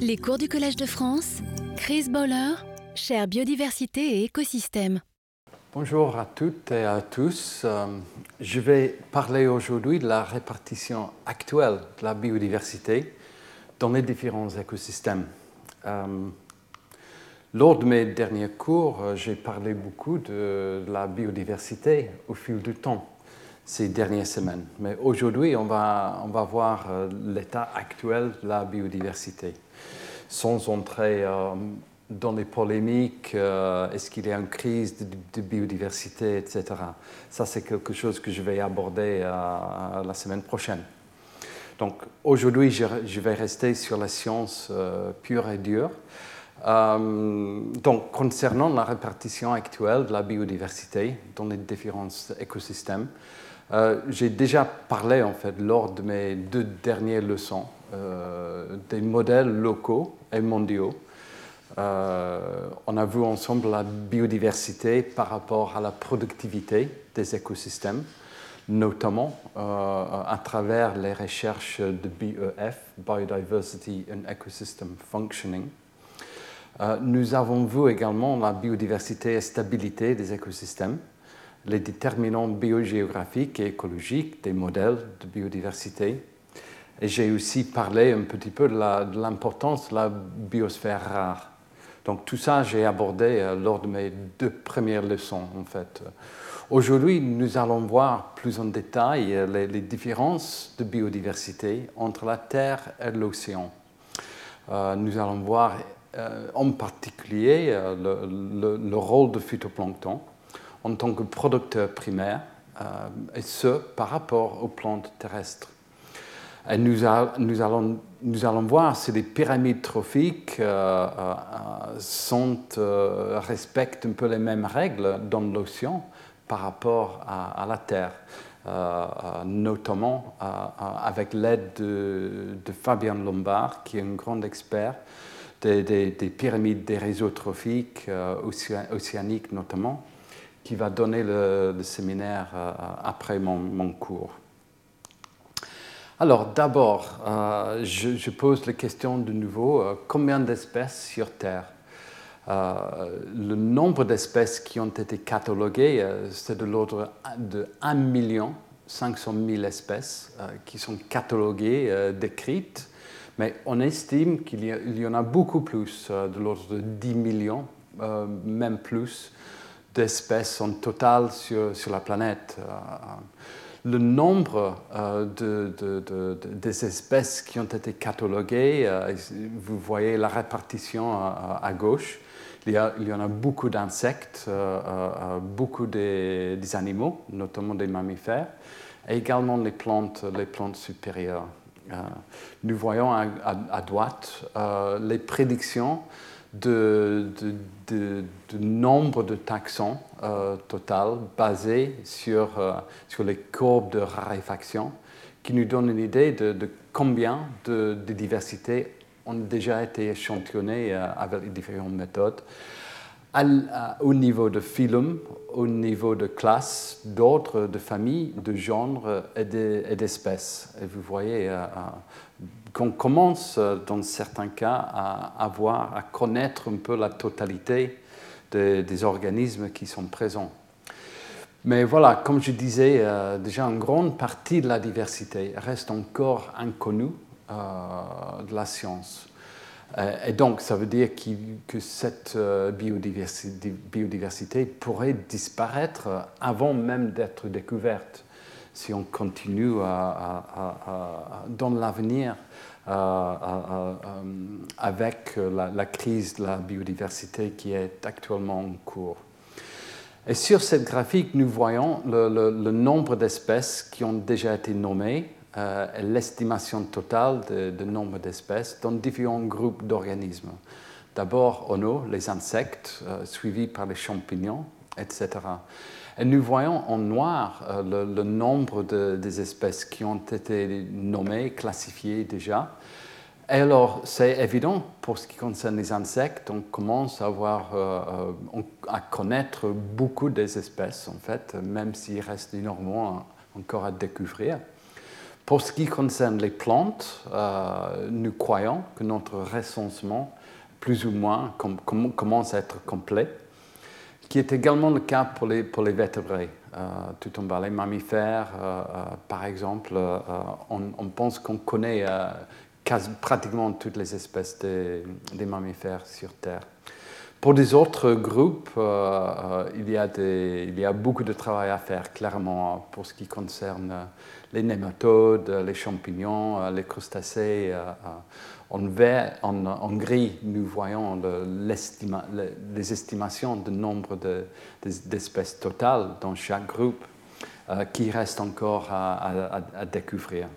Les cours du Collège de France, Chris Bowler, chère biodiversité et écosystème. Bonjour à toutes et à tous. Euh, je vais parler aujourd'hui de la répartition actuelle de la biodiversité dans les différents écosystèmes. Euh, lors de mes derniers cours, euh, j'ai parlé beaucoup de la biodiversité au fil du temps ces dernières semaines. Mais aujourd'hui, on va, on va voir euh, l'état actuel de la biodiversité. Sans entrer euh, dans les polémiques, euh, est-ce qu'il y a une crise de, biodiversité, etc. Ça, c'est quelque chose que je vais aborder la semaine prochaine. Donc aujourd'hui, je, je, vais rester sur la science pure et dure. donc, concernant la répartition actuelle de la biodiversité dans les différents écosystèmes, euh, j'ai déjà parlé, en fait, lors de mes deux dernières leçons, euh, des modèles locaux et mondiaux. Euh, on a vu ensemble la biodiversité par rapport à la productivité des écosystèmes, notamment à travers les recherches de BEF, Biodiversity and Ecosystem Functioning. nous avons vu également la biodiversité et stabilité des écosystèmes les déterminants biogéographiques et écologiques des modèles de biodiversité. Et j'ai aussi parlé un petit peu de l'importance de, la biosphère rare. Donc tout ça, j'ai abordé euh, lors de mes deux premières leçons, en fait. Aujourd'hui, nous allons voir plus en détail euh, les, différences de biodiversité entre la Terre et l'océan. Euh, nous allons voir en particulier le, rôle de phytoplancton en tant que producteur primaire, euh, et ce par rapport aux plantes terrestres. Et nous, allons, voir si les pyramides trophiques euh, euh, respectent un peu les mêmes règles dans l'océan par rapport à, la Terre, notamment avec l'aide de, Fabien Lombard, qui est un grand expert des, des pyramides des réseaux trophiques océaniques notamment qui va donner le, séminaire euh, après mon, cours. Alors d'abord, euh, je, pose la question de nouveau, euh, combien d'espèces sur Terre? Le nombre d'espèces qui ont été cataloguées, c'est de l'ordre de 1 million 500 000 espèces qui sont cataloguées, décrites, mais on estime qu'il y, y, en a beaucoup plus, de l'ordre de 10 millions, même plus, d'espèces en total sur, sur, la planète. Euh, le nombre euh, de, des espèces qui ont été cataloguées, euh, vous voyez la répartition à, gauche. Il y, en a beaucoup d'insectes, beaucoup des, animaux, notamment des mammifères, et également les plantes, les plantes supérieures. nous voyons à droite les prédictions de, nombre de taxons euh, total basés sur, euh, sur les courbes de raréfaction qui nous donnent une idée de, combien de, diversités ont déjà été échantillonnées euh, avec les différentes méthodes au niveau de phylum, au niveau de classe, d'ordre, de famille, de genre et d'espèces. Et vous voyez qu'on commence, euh, dans certains cas, à avoir, à connaître un peu la totalité des, organismes qui sont présents. Mais voilà, comme je disais, euh, déjà une grande partie de la diversité reste encore inconnue euh, de la science. Et donc, ça veut dire que cette biodiversité, biodiversité, pourrait disparaître avant même d'être découverte si on continue dans l'avenir avec la, crise de la biodiversité qui est actuellement en cours. Et sur cette graphique, nous voyons le, nombre d'espèces qui ont déjà été nommées euh, l'estimation totale du nombre d'espèces dans différents groupes d'organismes. D'abord, on les insectes, euh, suivis par les champignons, etc. Et nous voyons en noir euh, le, nombre des espèces qui ont été nommées, classifiées déjà. Et alors, c'est évident, pour ce qui concerne les insectes, on commence à, avoir, euh, euh, à connaître beaucoup des espèces, en fait, même s'il reste énormément encore à découvrir. Pour ce qui concerne les plantes, nous croyons que notre recensement, plus ou moins, commence à être complet, qui est également le cas pour les, pour les vertébrés. tout en bas, les mammifères, par exemple, on, pense qu'on connaît pratiquement toutes les espèces des, mammifères sur Terre. Pour les autres groupes, euh, euh, il, y a beaucoup de travail à faire, clairement, pour ce qui concerne les nématodes, les champignons, euh, les crustacés. En, gris, nous voyons les estimations du nombre d'espèces totales dans chaque groupe qui reste encore à découvrir.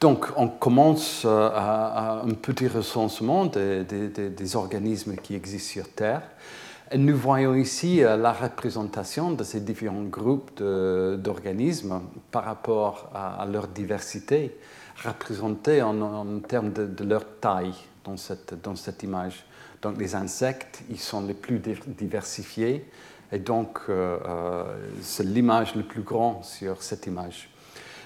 Donc, on commence euh, à, un petit recensement des, organismes qui existent sur Terre. Et nous voyons ici euh, la représentation de ces différents groupes d'organismes par rapport à, leur diversité, représentés en, termes de, leur taille dans cette, dans cette image. Donc, les insectes, ils sont les plus diversifiés, et donc, euh, c'est l'image le plus grande sur cette image.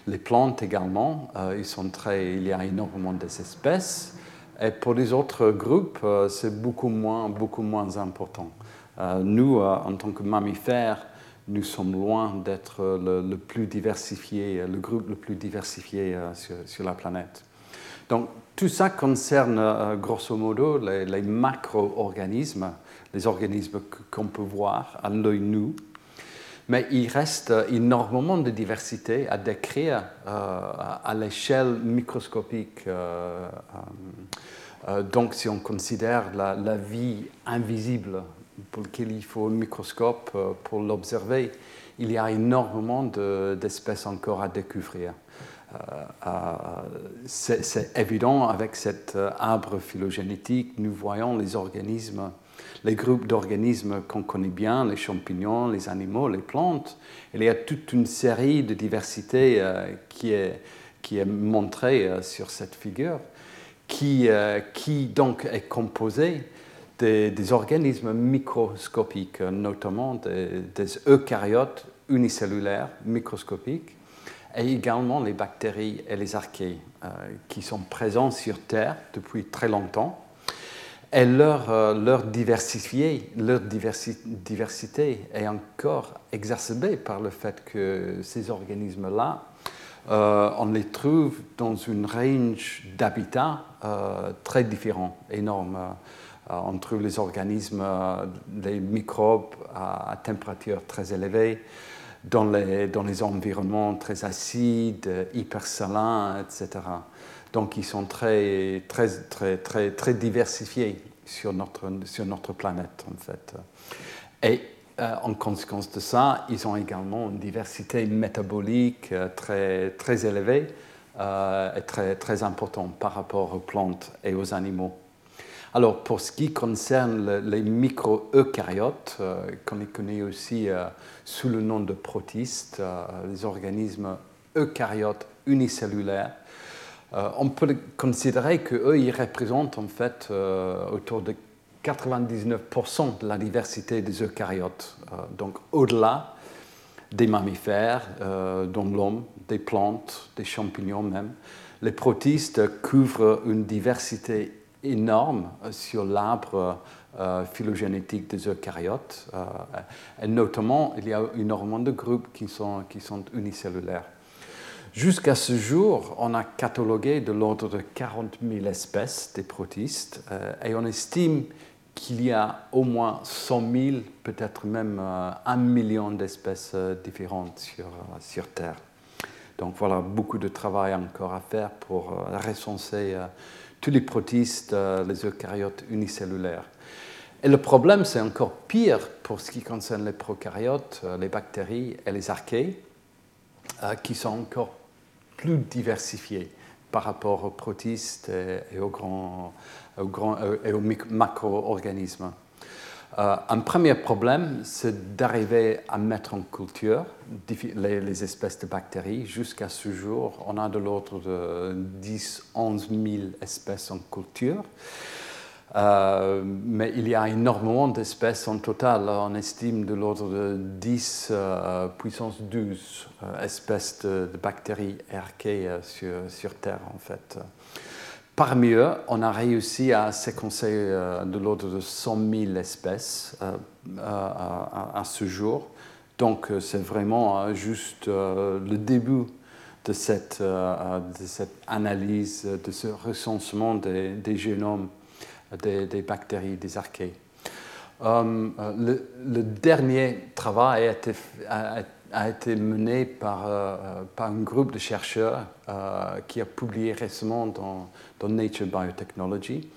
Les plantes également, euh, ils sont très, il y a énormément d'espèces. Et pour les autres groupes, euh, c'est beaucoup moins, beaucoup moins important. Euh, nous, en tant que mammifères, nous sommes loin d'être le, plus diversifié, le groupe le plus diversifié sur, la planète. Donc, tout ça concerne grosso modo les, macro-organismes, les organismes qu'on peut voir à l'œil nu, mais il reste énormément de diversité à décrire euh, à l'échelle microscopique. Euh, euh, donc, si on considère la, vie invisible pour laquelle il faut un microscope pour l'observer, il y a énormément d'espèces encore à découvrir. C'est évident avec cet arbre phylogénétique, nous voyons les organismes les groupes d'organismes qu'on connaît bien, les champignons, les animaux, les plantes. Il y a toute une série de diversités euh, qui, est, qui est montrée euh, sur cette figure, qui, euh, qui donc est composée des, organismes microscopiques, notamment des, des, eucaryotes unicellulaires microscopiques, et également les bactéries et les archées, qui sont présents sur Terre depuis très longtemps et leur, euh, leur, leur diversité est encore exacerbée par le fait que ces organismes-là, euh, on les trouve dans une range d'habitats euh, très différents, énormes. on trouve les organismes, les microbes à, température très élevée, dans les, dans les environnements très acides, hypersalins, etc. Donc ils sont très, très, très, très, très diversifiés sur notre, sur notre planète, en fait. Et euh, en conséquence de ça, ils ont également une diversité métabolique euh, très, très élevée euh, et très, très importante par rapport aux plantes et aux animaux. Alors, pour ce qui concerne les micro-eucaryotes, qu'on connaît aussi sous le nom de protistes, les organismes eucaryotes unicellulaires, on peut considérer qu'eux, ils représentent en fait euh, autour de 99% de la diversité des eucaryotes. Euh, donc au-delà des mammifères, dont l'homme, des plantes, des champignons même, les protistes couvrent une diversité énorme sur l'arbre phylogénétique des eucaryotes. et notamment, il y a énormément de groupes qui sont unicellulaires. Jusqu'à ce jour, on a catalogué de l'ordre de 40 000 espèces des protistes euh, et on estime qu'il y a au moins 100 000, peut-être même euh, un million d'espèces euh, différentes sur, sur, Terre. Donc voilà, beaucoup de travail encore à faire pour recenser tous les protistes, les eucaryotes unicellulaires. Et le problème, c'est encore pire pour ce qui concerne les prokaryotes, les bactéries et les archées, qui sont encore plus diversifié par rapport aux protistes et, aux, grands, euh, macro-organismes. Euh, un premier problème, c'est d'arriver à mettre en culture les, espèces de bactéries. Jusqu'à ce jour, on a de l'ordre de 10, 11 000 espèces en culture. Euh, mais il y a énormément d'espèces en total. On estime de l'ordre de 10 euh, puissance 12 euh, espèces de, bactéries archées sur, sur, Terre, en fait. Parmi eux, on a réussi à séquencer de l'ordre de 100 000 espèces à, ce jour. Donc, c'est vraiment juste le début de cette, analyse, de ce recensement des génomes des, bactéries, des archées. Euh, le, dernier travail a été, mené par, euh, par, un groupe de chercheurs euh, qui a publié récemment dans, Nature Biotechnology,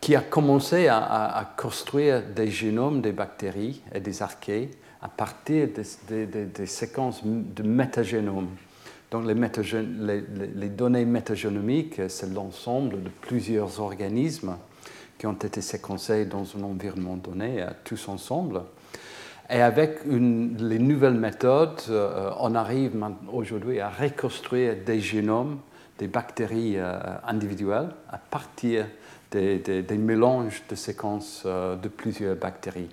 qui a commencé à, construire des génomes des bactéries et des archées à partir des, séquences de métagénomes. Donc les, les données métagénomiques, c'est l'ensemble de plusieurs organismes qui ont été séquencés dans un environnement donné, euh, tous ensemble. Et avec les nouvelles méthodes, euh, on arrive aujourd'hui à reconstruire des génomes des bactéries euh, individuelles à partir des, mélanges de séquences de plusieurs bactéries.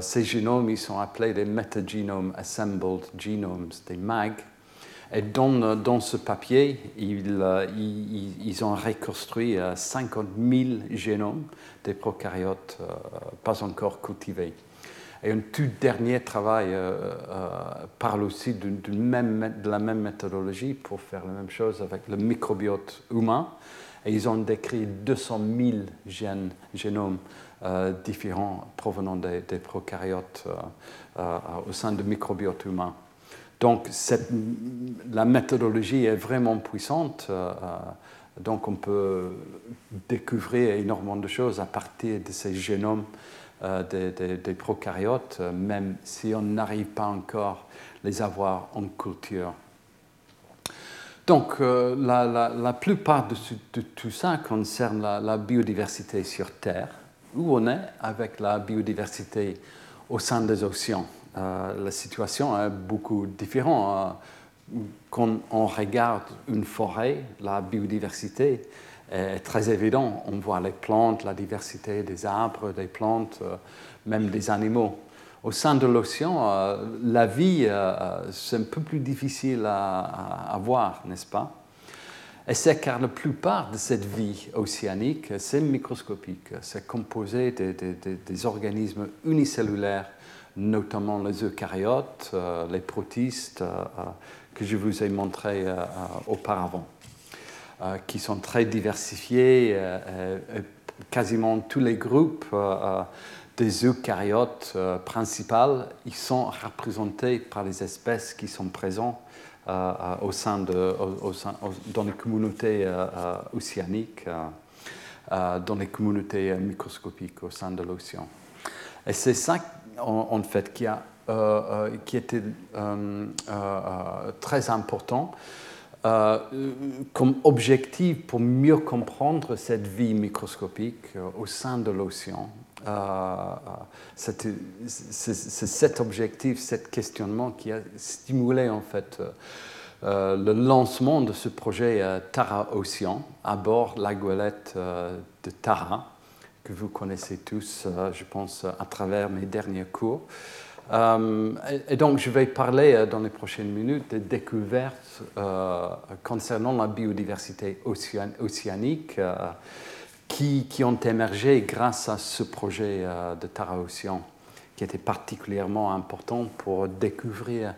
ces génomes, ils sont appelés des Metagenomes Assembled Genomes, des MAG, et dans, dans ce papier, ils, euh, ils, ont reconstruit 50 euh, 000 génomes des prokaryotes euh, pas encore cultivés. Et un tout dernier travail parle aussi de, la même méthodologie pour faire la même chose avec le microbiote humain. Et ils ont décrit 200 000 gènes, génomes différents provenant des prokaryotes au sein du microbiote humain. Donc la méthodologie est vraiment puissante. Euh, euh, donc on peut découvrir énormément de choses à partir de ces génomes euh, des, prokaryotes, même si on n'arrive pas encore à les avoir en culture. Donc la, plupart de, tout ça concerne la, biodiversité sur Terre, où on est avec la biodiversité au sein des océans. Euh, la situation est beaucoup différente. Euh, quand on regarde une forêt, la biodiversité est très évidente. On voit les plantes, la diversité des arbres, des plantes, euh, même des animaux. Au sein de l'océan, la vie, c'est un peu plus difficile à, voir, n'est-ce pas? Et c'est car la plupart de cette vie océanique, c'est microscopique. C'est composé des organismes unicellulaires notamment les eucaryotes, euh, les protistes, euh, euh, que je vous ai montrés auparavant, qui sont très diversifiés. quasiment tous les groupes des eucaryotes principales, ils sont représentés par les espèces qui sont présentes au sein de, dans les communautés océaniques, dans les communautés microscopiques au sein de l'océan. Et c'est ça en, fait, qui, a, euh, euh, qui était euh, très important comme objectif pour mieux comprendre cette vie microscopique au sein de l'océan. c'est cet objectif, cet questionnement qui a stimulé en fait le lancement de ce projet Tara Océan à bord de la goélette de Tara que vous connaissez tous, euh, je pense, à travers mes derniers cours. Euh, et, donc, je vais parler euh, dans les prochaines minutes des découvertes concernant la biodiversité océanique qui, ont émergé grâce à ce projet de Tara Océan, qui était particulièrement important pour découvrir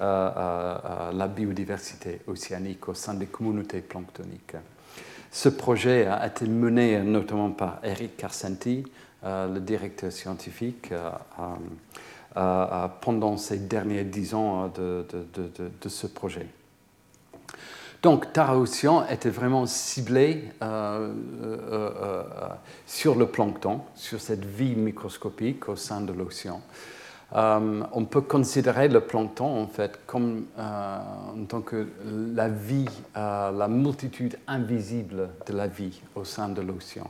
la biodiversité océanique au sein des communautés planctoniques. Ce projet a été mené notamment par Eric Carcenti, euh, le directeur scientifique, euh, euh, pendant ces derniers dix ans de, ce projet? Donc, Tara Océan était vraiment ciblé sur le plancton, sur cette vie microscopique au sein de l'océan. Euh, on peut considérer le plancton en fait comme euh, en tant que la vie, euh, la multitude invisible de la vie au sein de l'océan.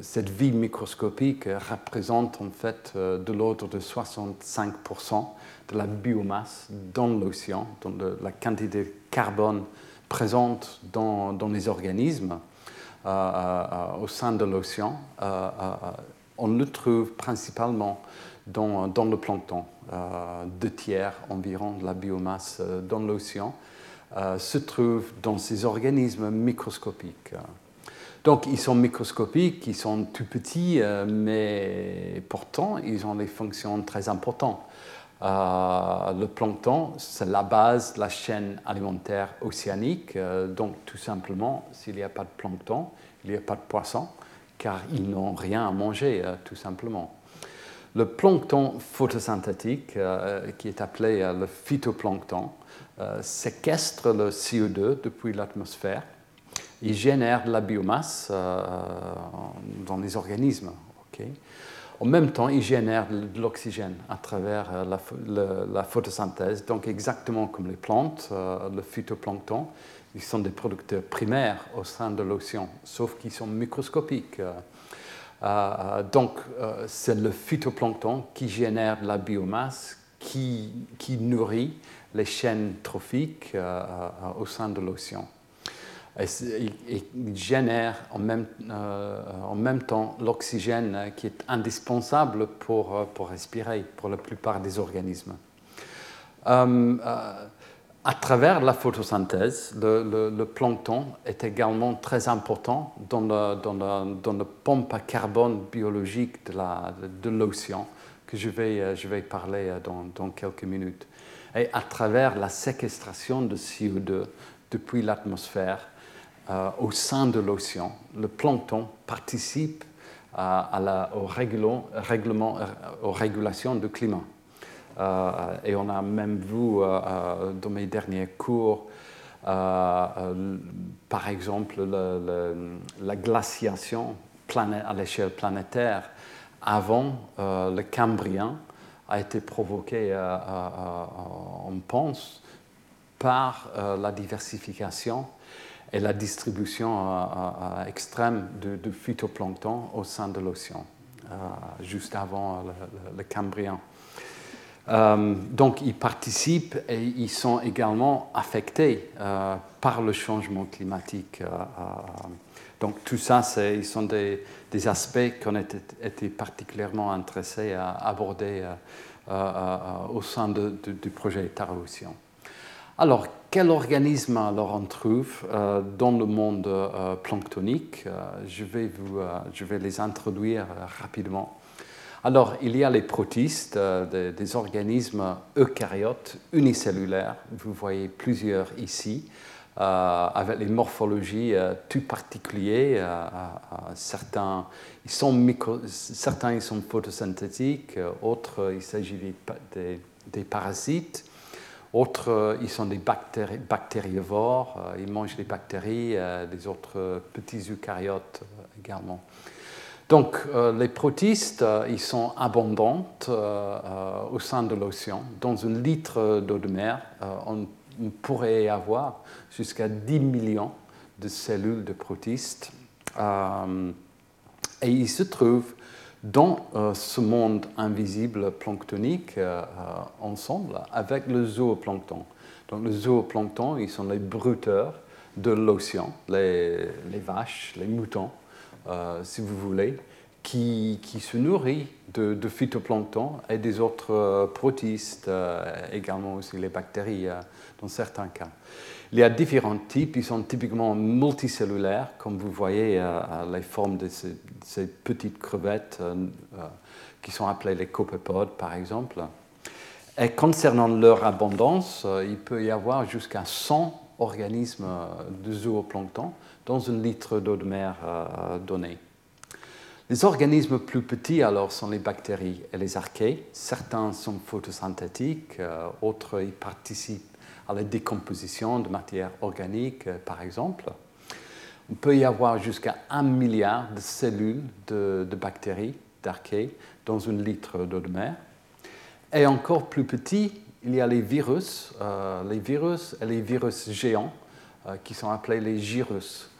cette vie microscopique représente en fait de l'ordre de 65% de la biomasse dans l'océan, dans la quantité de carbone présente dans, dans les organismes. au sein de l'océan, on le trouve principalement dans, le plancton. deux tiers environ de la biomasse dans l'océan se trouve dans ces organismes microscopiques. Donc ils sont microscopiques, ils sont tout petits, mais pourtant ils ont des fonctions très importantes. Euh, le plancton, c'est la base de la chaîne alimentaire océanique. Euh, donc, tout simplement, s'il n'y a pas de plancton, il n'y a pas de poisson, car ils n'ont rien à manger, euh, tout simplement. Le plancton photosynthétique, qui est appelé le phytoplancton, séquestre le CO2 depuis l'atmosphère. Il génère de la biomasse dans les organismes. En même temps, il génère de l'oxygène à travers euh, la, photosynthèse. Donc, exactement comme les plantes, euh, le phytoplancton, ils sont des producteurs primaires au sein de l'océan, sauf qu'ils sont microscopiques. Euh, donc, c'est le phytoplancton qui génère la biomasse, qui nourrit les chaînes trophiques au sein de l'océan et, génère en même, euh, en même temps l'oxygène qui est indispensable pour, euh, respirer pour la plupart des organismes. Euh, à travers la photosynthèse, le, plancton est également très important dans le pompe à carbone biologique de l'océan, que je vais, parler dans quelques minutes. Et à travers la séquestration de CO2 depuis l'atmosphère, euh, au sein de l'océan. Le plancton participe la, au, règlement, euh, aux régulations du climat. Euh, et on a même vu dans mes derniers cours, par exemple, la glaciation à l'échelle planétaire avant le Cambrien a été provoquée, on pense, par la diversification et la distribution euh, euh, extrême de, phytoplancton au sein de l'océan, euh, juste avant le, Cambrien. donc ils participent et ils sont également affectés par le changement climatique. donc tout ça, ils sont des, aspects qu'on a été, particulièrement intéressés à aborder au sein du projet Terre Océan. Alors, quel organisme alors on trouve euh, dans le monde euh, planctonique? Euh, je, vais les introduire rapidement. Alors, il y a les protistes, des, organismes eucaryotes unicellulaires. Vous voyez plusieurs ici, avec les morphologies tout particulières. certains, sont certains sont photosynthétiques, autres, il s'agit des parasites. Autres, euh, ils sont des bactériovores, euh, ils mangent des bactéries, euh, des autres petits eucaryotes également. Donc, les protistes, ils sont abondantes au sein de l'océan. Dans un litre d'eau de mer, on, pourrait avoir jusqu'à 10 millions de cellules de protistes. et ils se trouvent dans euh, ce monde invisible planctonique euh, euh, ensemble avec le zooplancton. Donc le zooplancton, ils sont les bruteurs de l'océan, les, vaches, les moutons, si vous voulez, qui, qui se nourrissent de, de, phytoplancton et des autres protistes, également aussi les bactéries dans certains cas. Il y a différents types, ils sont typiquement multicellulaires, comme vous voyez euh, les formes de ces, petites crevettes euh, euh, qui sont appelées les copépodes, par exemple. Et concernant leur abondance, il peut y avoir jusqu'à 100 organismes de zooplancton dans un litre d'eau de mer donné. Les organismes plus petits, alors, sont les bactéries et les archées. Certains sont photosynthétiques, autres y participent à la décomposition de matière organique, euh, par exemple. On peut y avoir jusqu'à un milliard de cellules de, bactéries, d'archées, dans un litre d'eau de mer. Et encore plus petit, il y a les virus, euh, les virus et les virus géants, euh, qui sont appelés les gyrus,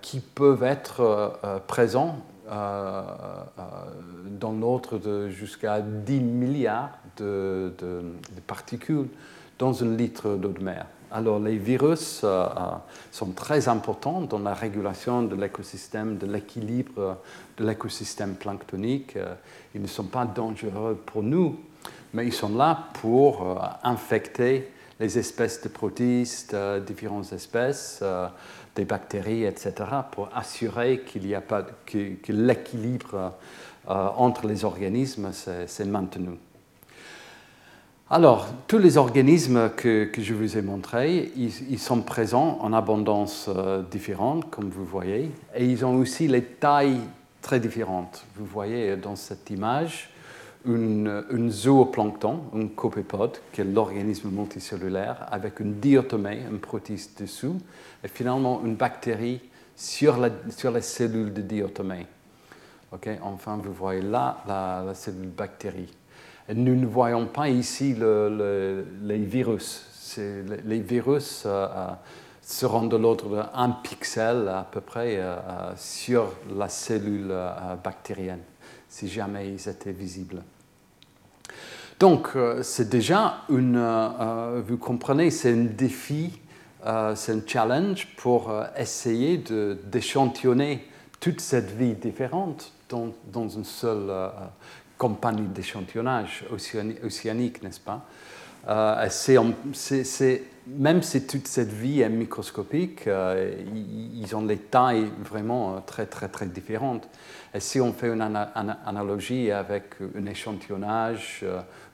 qui peuvent être présents dans l'ordre de jusqu'à 10 milliards de particules dans un litre d'eau de mer. Alors les virus sont très importants dans la régulation de l'écosystème, de l'équilibre de l'écosystème planctonique. Ils ne sont pas dangereux pour nous, mais ils sont là pour infecter les espèces de protistes, différentes espèces, des bactéries, etc., pour assurer qu'il y a pas, que, l'équilibre euh, entre les organismes c'est maintenu. Alors, tous les organismes que, je vous ai montrés, ils, sont présents en abondance euh, différente, comme vous voyez, et ils ont aussi les tailles très différentes. Vous voyez dans cette image une, zooplancton, un copépode, qui est l'organisme multicellulaire, avec une diatomée, un protiste dessous, et finalement une bactérie sur, la, sur les cellules de diatomée. Enfin, vous voyez là la, cellule bactérie. Nous ne voyons pas ici les virus. Les, virus euh, euh, seront de l'ordre d'un pixel à peu près euh, sur la cellule bactérienne, si jamais ils étaient visibles. Donc, c'est déjà une, vous comprenez, c'est un défi, c'est un challenge pour essayer d'échantillonner toute cette vie différente dans, une seule compagnie d'échantillonnage océanique, n'est-ce pas? Euh, Même si toute cette vie est microscopique, euh, ils ont des tailles vraiment très, très, très différentes. Et si on fait une analogie avec un échantillonnage,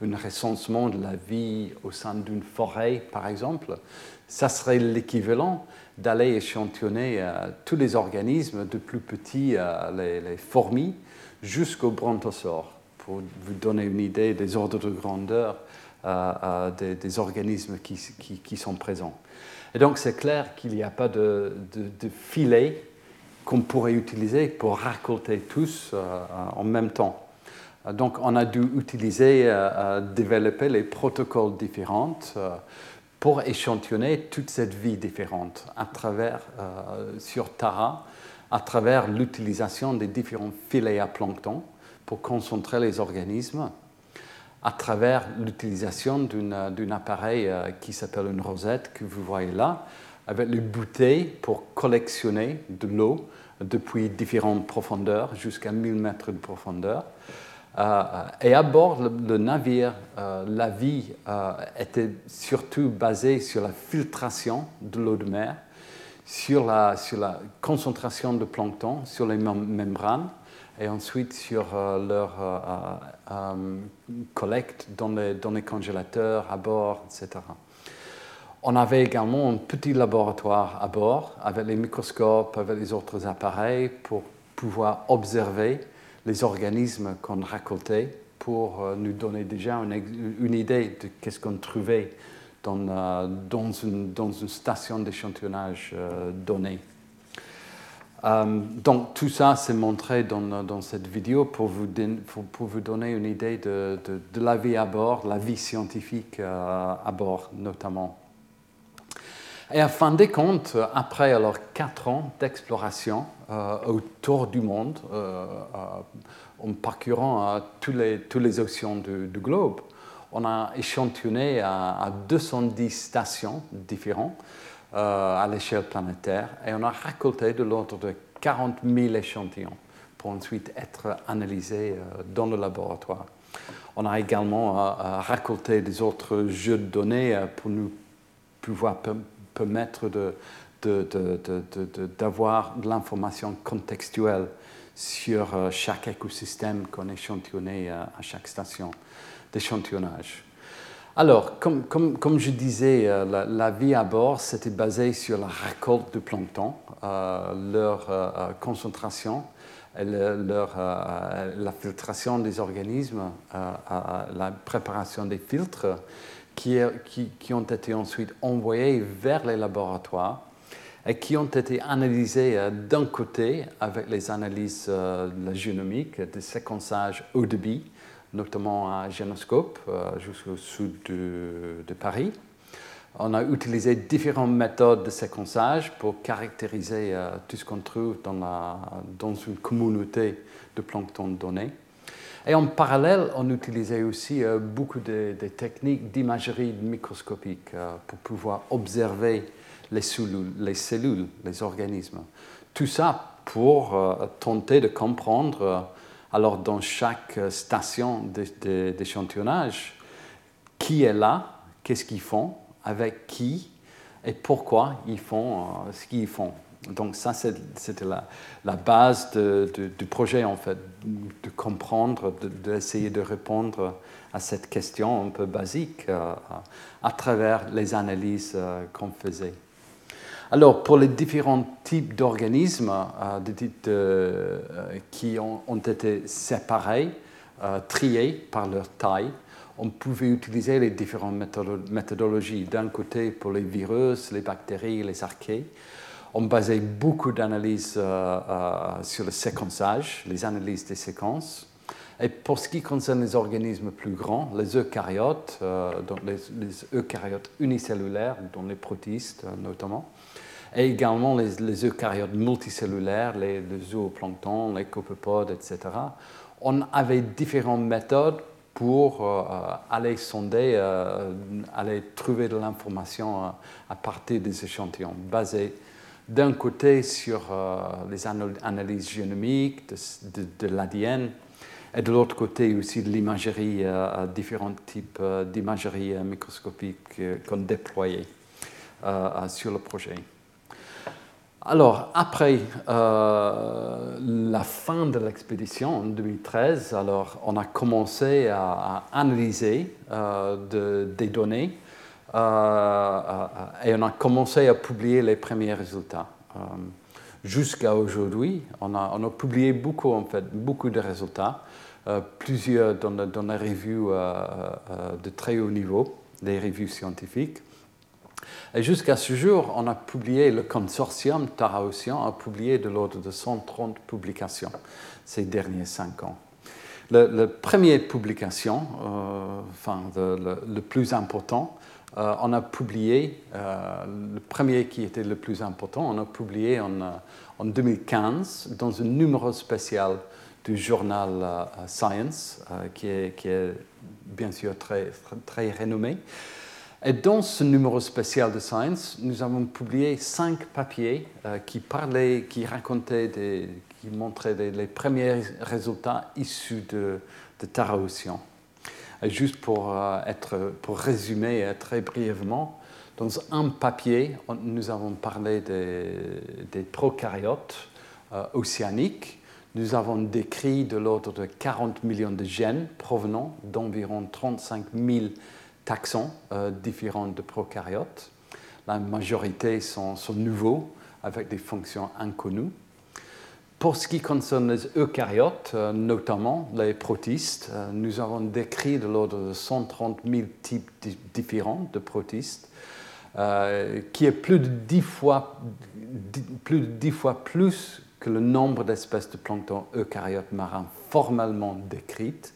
un recensement de la vie au sein d'une forêt, par exemple, ça serait l'équivalent d'aller échantillonner euh, tous les organismes, de plus petits, euh, les, fourmis, jusqu'aux brontosaures, pour vous donner une idée des ordres de grandeur euh, des, organismes qui, sont présents. Et donc c'est clair qu'il n'y a pas de, filet qu'on pourrait utiliser pour raconter tous en même temps. Donc on a dû utiliser, développer les protocoles différents pour échantillonner toute cette vie différente à travers, euh, sur Tara, à travers l'utilisation des différents filets à plancton pour concentrer les organismes, à travers l'utilisation d'un appareil euh, qui s'appelle une rosette que vous voyez là, avec les bouteilles pour collectionner de l'eau depuis différentes profondeurs jusqu'à 1000 mètres de profondeur. Euh, et à bord le, navire, euh, la vie euh, était surtout basée sur la filtration de l'eau de mer, sur la, sur la, concentration de plancton sur les membranes et ensuite sur leur collecte dans les, dans les congélateurs à bord, etc. On avait également un petit laboratoire à bord avec les microscopes, avec les autres appareils pour pouvoir observer les organismes qu'on récoltait pour euh, nous donner déjà une, idée de ce qu'on trouvait dans, euh, une, station d'échantillonnage euh, donnée. Donc tout ça, c'est montré dans, cette vidéo pour vous, donner une idée de, la vie à bord, la vie scientifique à bord notamment. Et à fin des comptes, après alors quatre ans d'exploration euh, autour du monde, euh, euh, en parcourant tous les océans du, globe, on a échantillonné à, 210 stations différentes à l'échelle planétaire et on a récolté de l'ordre de 40 000 échantillons pour ensuite être analysés dans le laboratoire. On a également récolté des autres jeux de données pour nous pouvoir permettre d'avoir de, de, l'information contextuelle sur euh, chaque écosystème qu'on échantillonnait à chaque station d'échantillonnage. Alors, comme, je disais, euh, la, vie à bord, c'était basé sur la récolte de plancton, euh, leur concentration, et leur, la filtration des organismes, la préparation des filtres qui, qui, ont été ensuite envoyés vers les laboratoires et qui ont été analysés euh, d'un côté avec les analyses euh, de la génomique, de séquençage haut débit, notamment à Génoscope, euh, jusqu'au sud de, Paris. On a utilisé différentes méthodes de séquençage pour caractériser tout ce qu'on trouve dans, une communauté de plancton de données. Et en parallèle, on utilisait aussi beaucoup de, techniques d'imagerie microscopique pour pouvoir observer les cellules, les organismes. Tout ça pour tenter de comprendre, alors dans chaque station d'échantillonnage, qui est là, qu'est-ce qu'ils font, avec qui et pourquoi ils font euh, ce qu'ils font. Donc ça, c'était la, base du projet, en fait, de comprendre, d'essayer de, répondre à cette question un peu basique euh, à travers les analyses euh, qu'on faisait. Alors, pour les différents types d'organismes qui ont, été séparés, triés par leur taille, on pouvait utiliser les différentes méthodologies. D'un côté, pour les virus, les bactéries, les archées, on basait beaucoup d'analyses euh, euh, sur le séquençage, les analyses des séquences. Et pour ce qui concerne les organismes plus grands, les eucaryotes, euh, les, eucaryotes unicellulaires, dont les protistes notamment, et également les, eucaryotes multicellulaires, les, zooplanctons, les copepodes, etc., on avait différentes méthodes pour euh, aller sonder, euh, aller trouver de l'information euh, à partir des échantillons, basés d'un côté sur les analyses génomiques de, l'ADN et de l'autre côté aussi de l'imagerie, différents types d'imagerie microscopique qu'on déployait sur le projet. Alors, après euh, la fin de l'expédition en 2013, alors, on a commencé à, analyser euh, des données euh, et on a commencé à publier les premiers résultats. Jusqu'à aujourd'hui, on a, publié beaucoup, en fait, beaucoup de résultats, plusieurs dans, dans les revues de très haut niveau, des revues scientifiques. Et jusqu'à ce jour, on a publié, le consortium Tara Ocean a publié de l'ordre de 130 publications ces derniers cinq ans. La première publication, euh, enfin le, plus important, euh, on a publié, euh, le premier qui était le plus important, on a publié en, en 2015 dans un numéro spécial du journal Science, qui est, bien sûr très, très renommé. Et dans ce numéro spécial de Science, nous avons publié cinq papiers euh, qui parlaient, qui racontaient, qui montraient les premiers résultats issus de, de Tara Ocean. Juste pour, euh, être, pour résumer euh, très brièvement, dans un papier, nous avons parlé des, des prokaryotes océaniques. Nous avons décrit de l'ordre de 40 millions de gènes provenant d'environ 35 000 taxons euh, différents de prokaryotes. La majorité sont, nouveaux, avec des fonctions inconnues. Pour ce qui concerne les eucaryotes, euh, notamment les protistes, euh, nous avons décrit de l'ordre de 130 000 types différents de protistes, qui est plus de 10 fois, plus de 10 fois plus que le nombre d'espèces de plancton eucaryotes marins formellement décrites.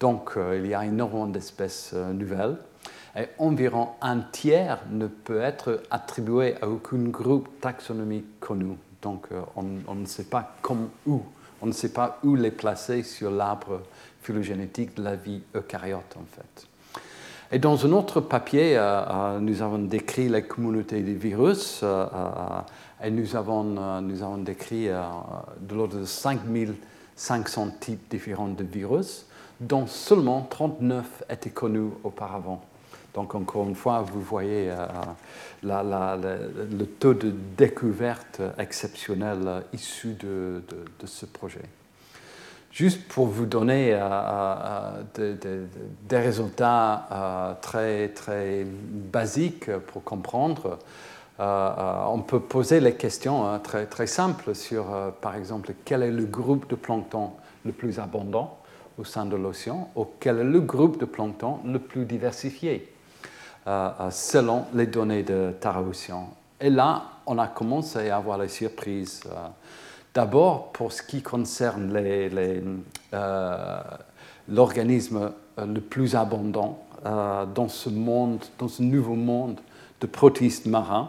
Donc, euh, il y a énormément d'espèces euh, nouvelles. Et environ un tiers ne peut être attribué à aucun groupe taxonomique connu. Donc, euh, on, ne sait pas où. On ne sait pas où les placer sur l'arbre phylogénétique de la vie eucaryote, en fait. Et dans un autre papier, nous avons décrit la communauté des virus et nous avons, nous avons décrit de l'ordre de 5500 types différents de virus dont seulement 39 étaient connus auparavant. Donc encore une fois, vous voyez euh, le taux de découverte exceptionnel issu de, ce projet. Juste pour vous donner euh, euh, des résultats très, très basiques pour comprendre, on peut poser les questions très, très simples sur, par exemple, quel est le groupe de plancton le plus abondant? Au sein de l'océan, auquel est le groupe de plancton le plus diversifié, euh, euh, selon les données de Tara Ocean. Et là, on a commencé à avoir les surprises. Euh, d'abord, pour ce qui concerne l'organisme le plus abondant dans ce monde, dans ce nouveau monde de protistes marins,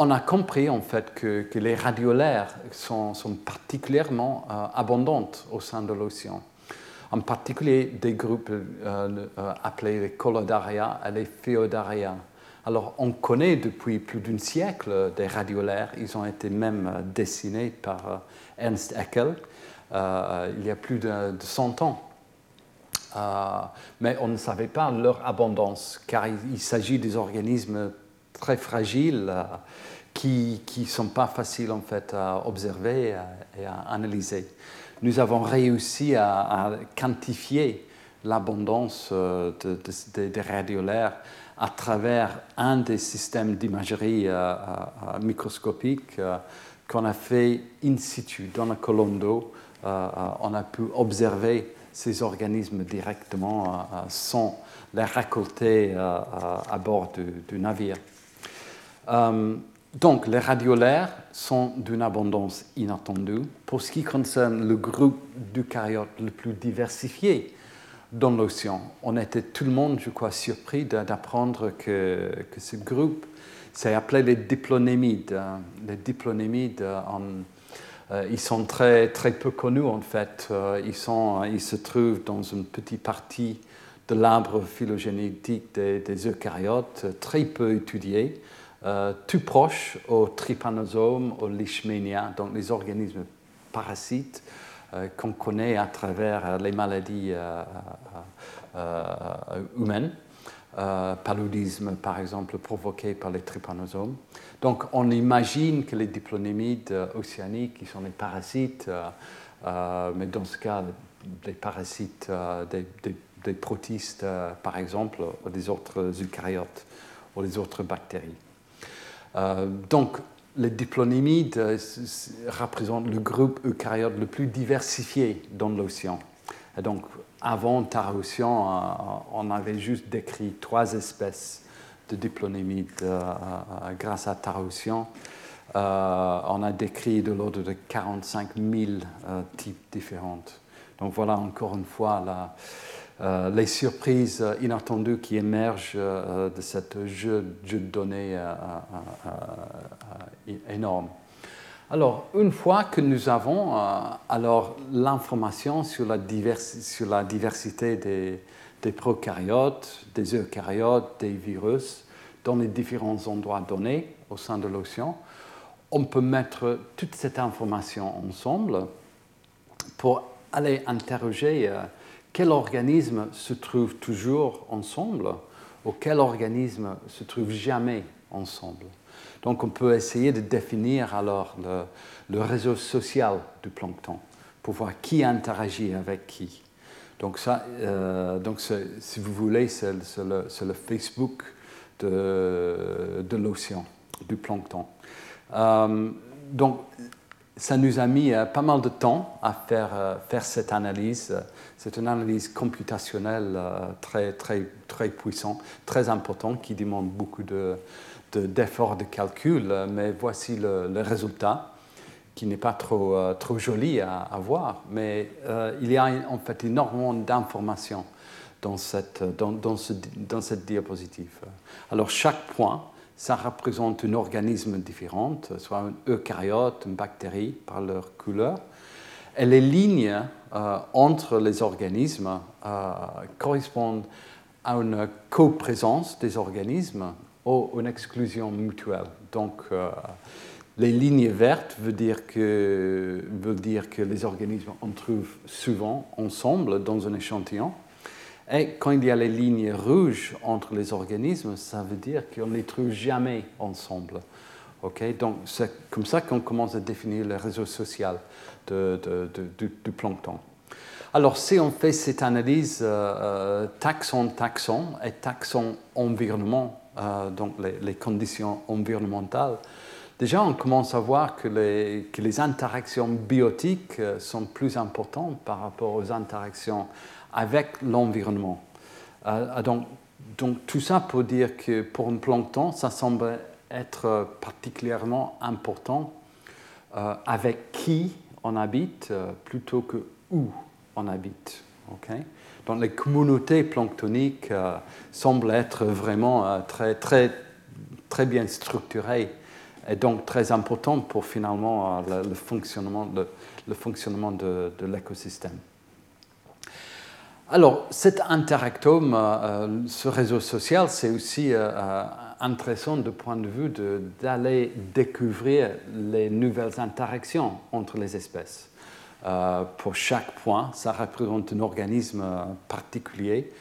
on a compris en fait que, les radiolaires sont, particulièrement euh, abondantes au sein de l'océan. En particulier des groupes euh, euh, appelés les Colodaria et les Feodaria. Alors on connaît depuis plus d'un siècle des radiolaires, ils ont été même dessinés par Ernst Haeckel il y a plus de 100 ans. mais on ne savait pas leur abondance, car il s'agit des organismes très fragiles euh, qui ne sont pas faciles en fait à observer et à analyser. Nous avons réussi à, quantifier l'abondance euh, des radiolaires à travers un des systèmes d'imagerie euh, microscopique qu'on a fait in situ dans la colonne d'eau. on a pu observer ces organismes directement sans les récolter à bord du navire. Euh, donc, les radiolaires sont d'une abondance inattendue. Pour ce qui concerne le groupe d'eucaryotes le plus diversifié dans l'océan, on était tout le monde, je crois, surpris d'apprendre que, ce groupe s'est appelé les diplonémides. Les diplonémides, euh, ils sont très, très peu connus en fait. Euh, ils, se trouvent dans une petite partie de l'arbre phylogénétique des, eucaryotes, très peu étudié. Euh, tout proche aux trypanosomes, aux leishmania, donc les organismes parasites euh, qu'on connaît à travers euh, les maladies humaines. paludisme, par exemple, provoqué par les trypanosomes. Donc, on imagine que les diplonémides océaniques, qui sont les parasites, mais dans ce cas, les parasites des, des, protistes, par exemple, ou des autres eucaryotes, ou les autres bactéries. Euh, donc, les diplonémides euh, représentent le groupe eucaryote le plus diversifié dans l'océan. Donc, avant Tara-Océan, euh, on avait juste décrit trois espèces de diplonémides grâce à Tara-Océan. on a décrit de l'ordre de 45 000 types différents. Donc voilà encore une fois la, euh, les surprises inattendues qui émergent euh, de ce jeu, de données euh, énorme. Alors, une fois que nous avons alors l'information sur la diversité des, des prokaryotes, des eucaryotes, des virus dans les différents endroits donnés au sein de l'océan, on peut mettre toute cette information ensemble pour aller interroger quel organisme se trouve toujours ensemble ou quel organisme se trouve jamais ensemble. Donc on peut essayer de définir alors le, réseau social du plancton pour voir qui interagit avec qui. Donc ça, euh, donc si vous voulez, c'est le, Facebook de, l'océan, du plancton. Euh, donc ça nous a mis euh, pas mal de temps à faire cette analyse. C'est une analyse computationnelle euh, très, très, très puissante, très importante, qui demande beaucoup d'efforts de, de, calcul, mais voici le, résultat qui n'est pas trop, trop joli à, voir, mais il y a en fait énormément d'informations dans cette, dans, dans, ce, cette diapositive. Alors chaque point ça représente un organisme différent, soit un eucaryote, une bactérie par leur couleur. Et les lignes euh, entre les organismes euh, correspondent à une coprésence des organismes ou une exclusion mutuelle. Donc, euh, les lignes vertes veut dire, que, veut dire que les organismes en trouvent souvent ensemble dans un échantillon. Et quand il y a les lignes rouges entre les organismes, ça veut dire qu'on ne les trouve jamais ensemble. Donc c'est comme ça qu'on commence à définir le réseau social du, plancton. Alors si on fait cette analyse euh, taxon-taxon et taxon-environnement, euh, donc les, conditions environnementales, déjà on commence à voir que les, interactions biotiques euh, sont plus importantes par rapport aux interactions avec l'environnement. Euh, euh, donc, tout ça pour dire que pour un plancton, ça semble être particulièrement important euh, avec qui on habite plutôt que où on habite. donc les communautés planctoniques semblent être vraiment très, très, très bien structurées est donc très important pour finalement le, fonctionnement, le fonctionnement de, l'écosystème. Alors, cet interactome, ce réseau social, c'est aussi intéressant du point de vue d'aller découvrir les nouvelles interactions entre les espèces. Euh, pour chaque point, ça représente un organisme particulier.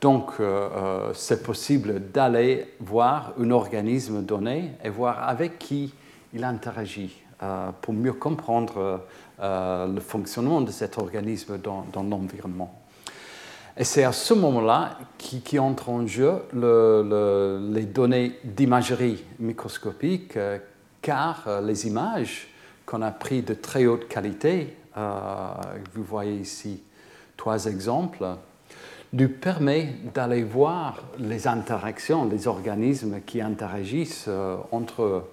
Donc, euh, euh, c'est possible d'aller voir un organisme donné et voir avec qui il interagit pour mieux comprendre le fonctionnement de cet organisme dans, l'environnement. Et c'est à ce moment-là qui, entre en jeu les données d'imagerie microscopique, car les images qu'on a prises de très haute qualité euh, vous voyez ici trois exemples, nous permet d'aller voir les interactions, les organismes qui interagissent euh, entre eux.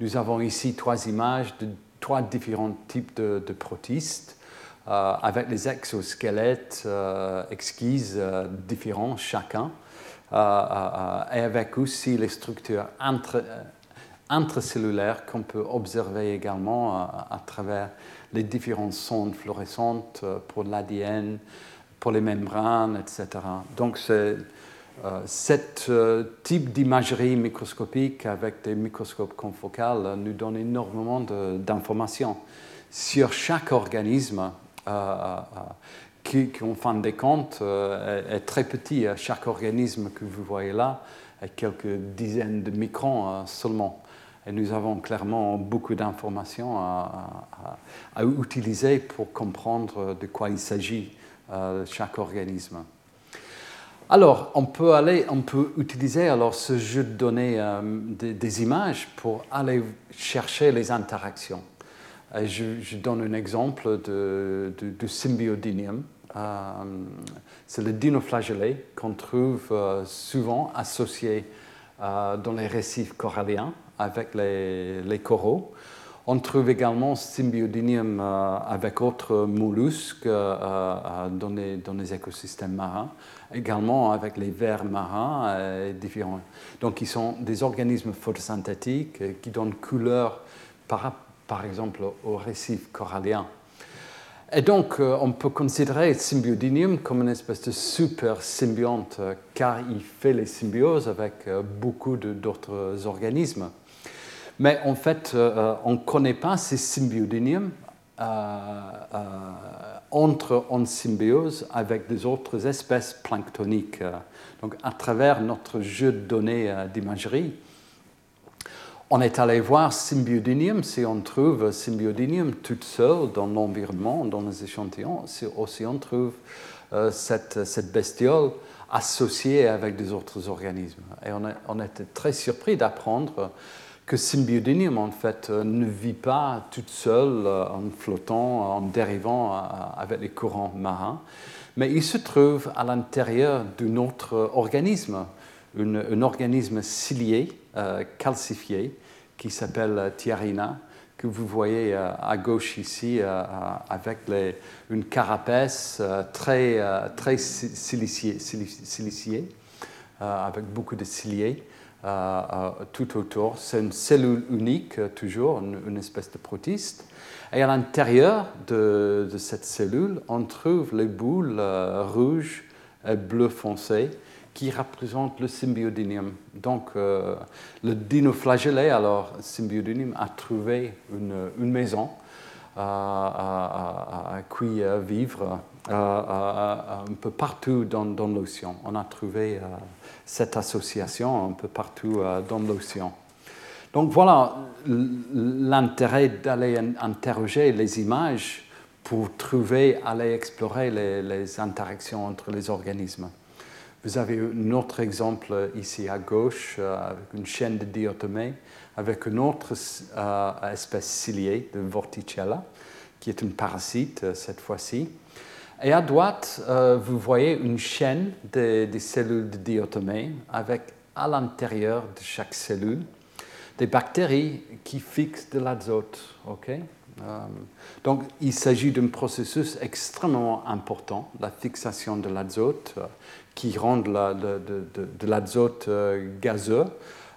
Nous avons ici trois images de trois différents types de, protistes, euh, avec les exosquelettes exquises différents chacun, et avec aussi les structures intracellulaires qu'on peut observer également à travers les différentes sondes fluorescentes euh, pour l'ADN, pour les membranes, etc. Donc, c'est euh, ce euh, type d'imagerie microscopique avec des microscopes confocales nous donne énormément d'informations sur chaque organisme qui, en fin de compte, est, très petit. Chaque organisme que vous voyez là est quelques dizaines de microns seulement. Et nous avons clairement beaucoup d'informations à, utiliser pour comprendre de quoi il s'agit euh, chaque organisme. Alors, on peut, aller, on peut utiliser alors ce jeu de données euh, des, images pour aller chercher les interactions. Je, donne un exemple de, de, symbiodinium. Euh, c'est le dinoflagellé qu'on trouve souvent associé dans les récifs coralliens avec les, coraux. On trouve également Symbiodinium euh, avec d'autres mollusques euh, euh, dans, les, écosystèmes marins, également avec les vers marins différents. Donc, ils sont des organismes photosynthétiques qui donnent couleur par, par exemple au récif corallien. Et donc, on peut considérer Symbiodinium comme une espèce de super symbionte, car il fait les symbioses avec beaucoup d'autres organismes. Mais en fait, euh, euh, on ne connaît pas ces symbiodiniums euh, entre en symbiose avec des autres espèces planctoniques. Donc, à travers notre jeu de données d'imagerie, on est allé voir Symbiodinium, si on trouve Symbiodinium toute seule dans l'environnement, dans les échantillons, si aussi on trouve cette, cette, bestiole associée avec des autres organismes. Et on, était très surpris d'apprendre que Symbiodinium, en fait, euh, ne vit pas toute seule euh, en flottant, en dérivant euh, avec les courants marins, mais il se trouve à l'intérieur d'un autre organisme, un organisme cilié, calcifié, qui s'appelle Tiarina, que vous voyez à gauche ici, avec une carapace très, très siliciée, avec beaucoup de ciliés. Euh, euh, tout autour. C'est une cellule unique, euh, toujours, une, espèce de protiste. Et à l'intérieur de, cette cellule, on trouve les boules rouges et bleues foncées qui représentent le symbiodinium. Donc, le dinoflagellé, alors, symbiodinium, a trouvé une, maison à, qui vivre un peu partout dans, l'océan. On a trouvé cette association un peu partout euh, dans l'océan. Donc voilà l'intérêt d'aller interroger les images pour trouver, aller explorer les, interactions entre les organismes. Vous avez un autre exemple ici à gauche euh, avec une chaîne de diatomées avec une autre euh, espèce ciliée de Vorticella qui est une parasite cette fois-ci. Et à droite, euh, vous voyez une chaîne des cellules de diatomée avec à l'intérieur de chaque cellule des bactéries qui fixent de l'azote. Euh, donc, il s'agit d'un processus extrêmement important, la fixation de l'azote, euh, qui rend de, l'azote gazeux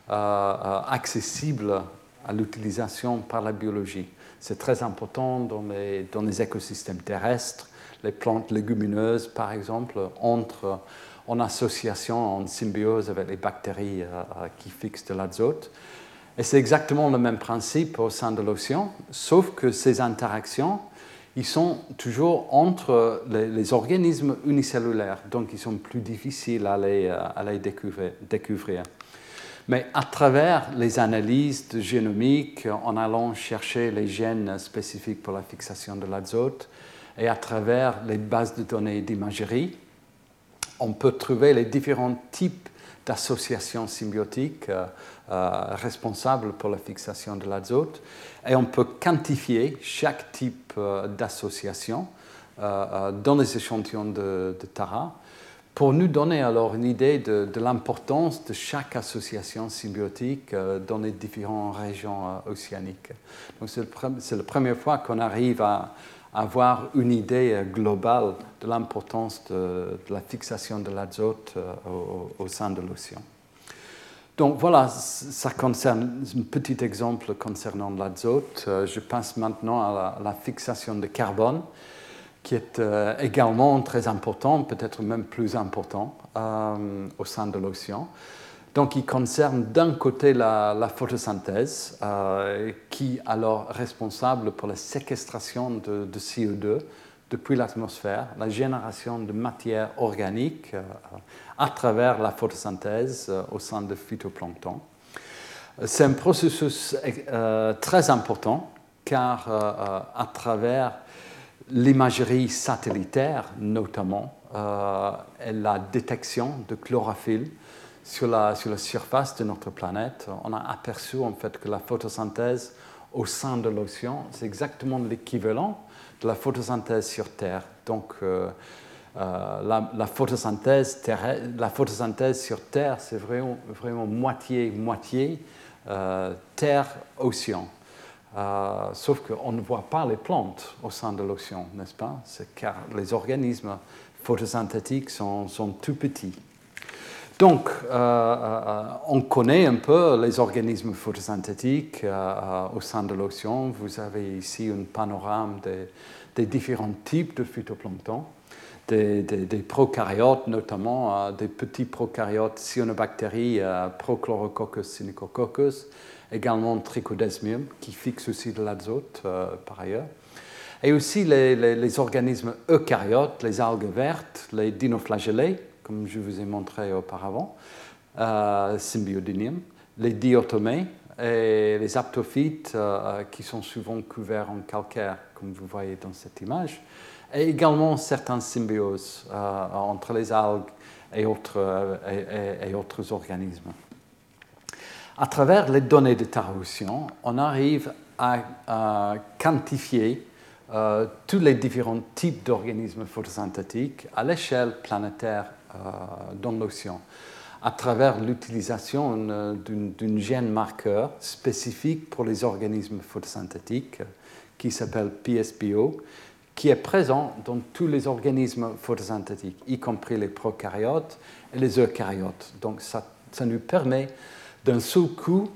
accessible à l'utilisation par la biologie. C'est très important dans les, dans les, écosystèmes terrestres. Les plantes légumineuses, par exemple, entrent en association, en symbiose avec les bactéries qui fixent de l'azote. Et c'est exactement le même principe au sein de l'océan, sauf que ces interactions, ils sont toujours entre les, organismes unicellulaires, donc ils sont plus difficiles à les, à les découvrir, Mais à travers les analyses de génomique, en allant chercher les gènes spécifiques pour la fixation de l'azote, et à travers les bases de données d'imagerie, on peut trouver les différents types d'associations symbiotiques euh, euh, responsables pour la fixation de l'azote. Et on peut quantifier chaque type euh, d'association dans les échantillons de, Tara pour nous donner alors une idée de, l'importance de chaque association symbiotique dans les différentes régions océaniques. Donc c'est la première fois qu'on arrive à, avoir une idée euh, globale de l'importance de, la fixation de l'azote euh, au, sein de l'océan. Donc voilà, ça concerne un petit exemple concernant l'azote. Euh, je passe maintenant à la, fixation de carbone, qui est également très important, peut-être même plus important au sein de l'océan. Donc, il concerne d'un côté la, photosynthèse, euh, qui est alors responsable pour la séquestration de, CO2 depuis l'atmosphère, la génération de matière organique euh, à travers la photosynthèse euh, au sein de phytoplancton. C'est un processus très important car à travers l'imagerie satellitaire notamment, et la détection de chlorophylle, sur la, sur la surface de notre planète, on a aperçu en fait que la photosynthèse au sein de l'océan, c'est exactement l'équivalent de la photosynthèse sur Terre. Donc, euh, euh, la, photosynthèse la photosynthèse sur Terre, c'est vraiment, vraiment moitié-moitié euh, Terre-océan. sauf qu'on ne voit pas les plantes au sein de l'océan, n'est-ce pas? C'est car les organismes photosynthétiques sont, sont tout petits. Donc, euh, euh, on connaît un peu les organismes photosynthétiques euh, au sein de l'océan. Vous avez ici un panorama des, différents types de phytoplancton, des, prokaryotes notamment, des petits prokaryotes cyanobactéries, Prochlorococcus synechococcus, également Trichodesmium, qui fixe aussi de l'azote par ailleurs. Et aussi les, les, organismes eucaryotes, les algues vertes, les dinoflagellés, comme je vous ai montré auparavant, euh, Symbiodinium, les diatomées et les aptophytes euh, qui sont souvent couverts en calcaire, comme vous voyez dans cette image, et également certaines symbioses euh, entre les algues et autres, et, autres organismes. À travers les données de Taroussian, on arrive à, quantifier tous les différents types d'organismes photosynthétiques à l'échelle planétaire euh, dans l'océan à travers l'utilisation d'un gène marqueur spécifique pour les organismes photosynthétiques qui s'appelle PSPO, qui est présent dans tous les organismes photosynthétiques, y compris les prokaryotes et les eucaryotes. Donc ça, ça nous permet d'un seul coup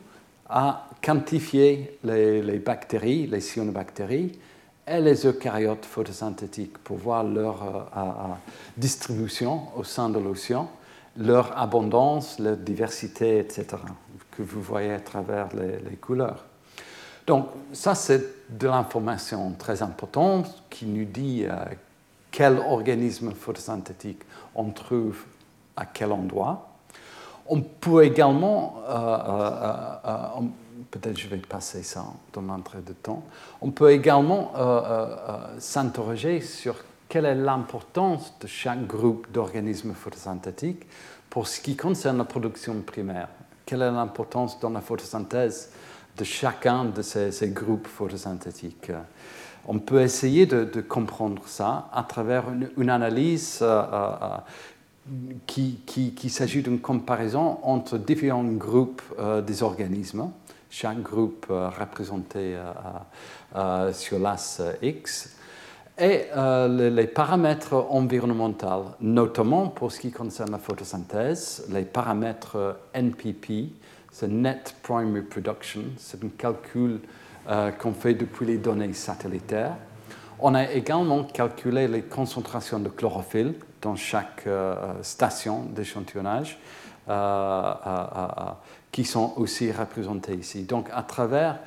à quantifier les bactéries, les cyanobactéries, et les eucaryotes photosynthétiques pour voir leur euh, distribution au sein de l'océan, leur abondance, leur diversité, etc., que vous voyez à travers les, couleurs. Donc ça, c'est de l'information très importante qui nous dit euh, quel organisme photosynthétique on trouve à quel endroit. On peut également, euh, peut-être je vais passer ça dans l'entrée de temps, on peut également euh, euh, euh, s'interroger sur quelle est l'importance de chaque groupe d'organismes photosynthétiques pour ce qui concerne la production primaire. Quelle est l'importance dans la photosynthèse de chacun de ces, groupes photosynthétiques On peut essayer de, comprendre ça à travers une, analyse qui, qui, s'agit d'une comparaison entre différents groupes des organismes chaque groupe euh, représenté euh, euh, sur l'axe X, et les paramètres environnementaux, notamment pour ce qui concerne la photosynthèse, les paramètres NPP, c'est Net Primary Production, c'est un calcul qu'on fait depuis les données satellitaires. On a également calculé les concentrations de chlorophylle dans chaque station d'échantillonnage, qui sont aussi représentées ici. Donc, à travers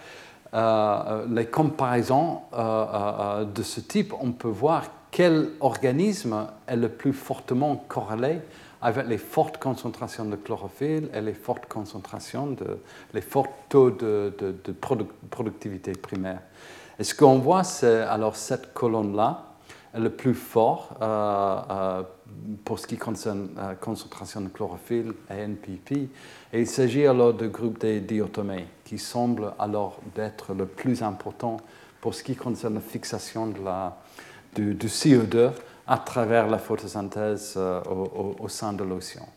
les comparaisons de ce type, on peut voir quel organisme est le plus fortement corrélé avec les fortes concentrations de chlorophylle et les fortes concentrations de, les forts taux de, productivité primaire. Et ce qu'on voit, c'est alors cette colonne-là, le plus fort euh, euh, pour ce qui concerne la euh, concentration de chlorophylle et NPP. Et il s'agit alors du groupe des diatomées, qui semble alors d'être le plus important pour ce qui concerne la fixation de du CO2 à travers la photosynthèse euh, au, sein de l'océan.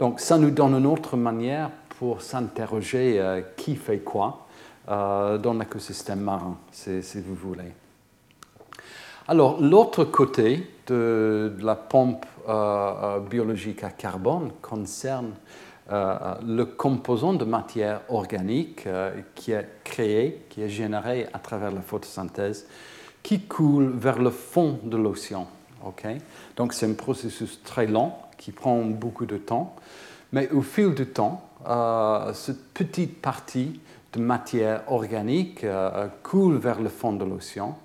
Donc ça nous donne une autre manière pour s'interroger euh, qui fait quoi euh, dans l'écosystème marin, si, vous voulez. Alors l'autre côté de, la pompe biologique à carbone concerne le composant de matière organique qui est créé, qui est généré à travers la photosynthèse, qui coule vers le fond de l'océan. Donc c'est un processus très lent qui prend beaucoup de temps, mais au fil du temps, euh, cette petite partie de matière organique euh, coule vers le fond de l'océan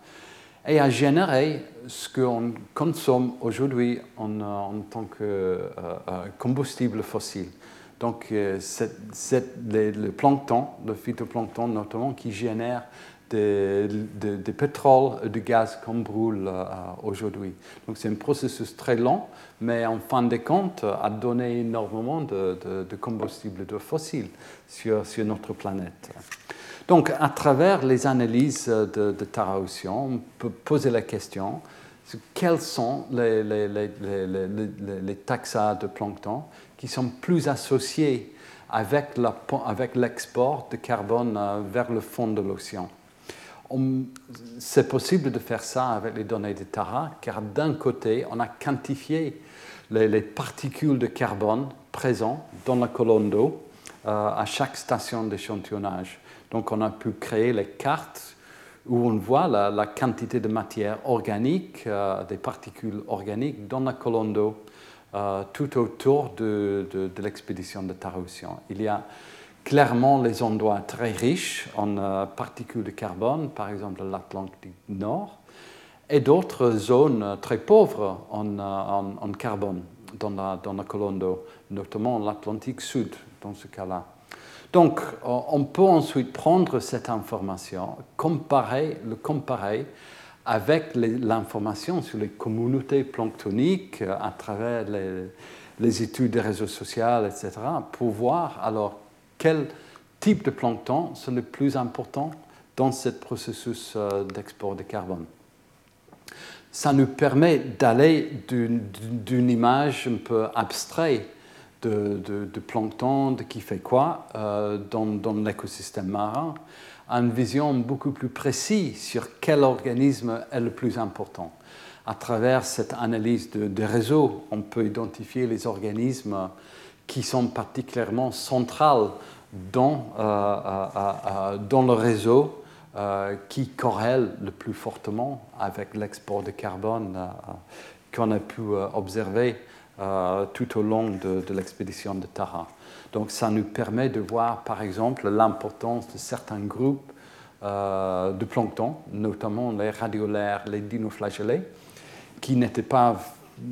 et a généré ce qu'on consomme aujourd'hui en, tant que euh, combustible fossile. Donc c'est le plancton, le phytoplancton notamment, qui génère de, de, pétrole et de gaz qu'on brûle euh, aujourd'hui. Donc c'est un processus très lent, mais en fin de compte, a donné énormément de, de fossiles sur, notre planète. Donc à travers les analyses de, de Tara on peut poser la question quels sont les, les, les, les taxas de plancton qui sont plus associés avec l'export de carbone euh, vers le fond de l'océan c'est possible de faire ça avec les données de Tara, car d'un côté, on a quantifié les, particules de carbone présentes dans la colonne d'eau euh, à chaque station d'échantillonnage. Donc on a pu créer les cartes où on voit la, quantité de matière organique, euh, des particules organiques dans la colonne d'eau euh, tout autour de, l'expédition de Tara Il y a clairement les endroits très riches en euh, particules de carbone, par exemple l'Atlantique Nord, et d'autres zones très pauvres en, euh, carbone dans la, dans la colonne d'eau, notamment l'Atlantique Sud dans ce cas-là. Donc, on peut ensuite prendre cette information, comparer, le comparer avec l'information sur les communautés planctoniques euh, à travers les, les études des réseaux sociaux, etc., pour voir alors quel type de plancton sont le plus important dans ce processus euh, d'export de carbone. Ça nous permet d'aller d'une image un peu abstraite de, plancton, de qui fait quoi euh, dans, l'écosystème marin, une vision beaucoup plus précise sur quel organisme est le plus important. À travers cette analyse de, de réseau, on peut identifier les organismes qui sont particulièrement centrales dans, euh, euh, euh, dans le réseau qui corrèle le plus fortement avec l'export de carbone qu'on a pu observer tout au long de, l'expédition de Tara. Donc ça nous permet de voir par exemple l'importance de certains groupes de plancton, notamment les radiolaires, les dinoflagellés, qui n'étaient pas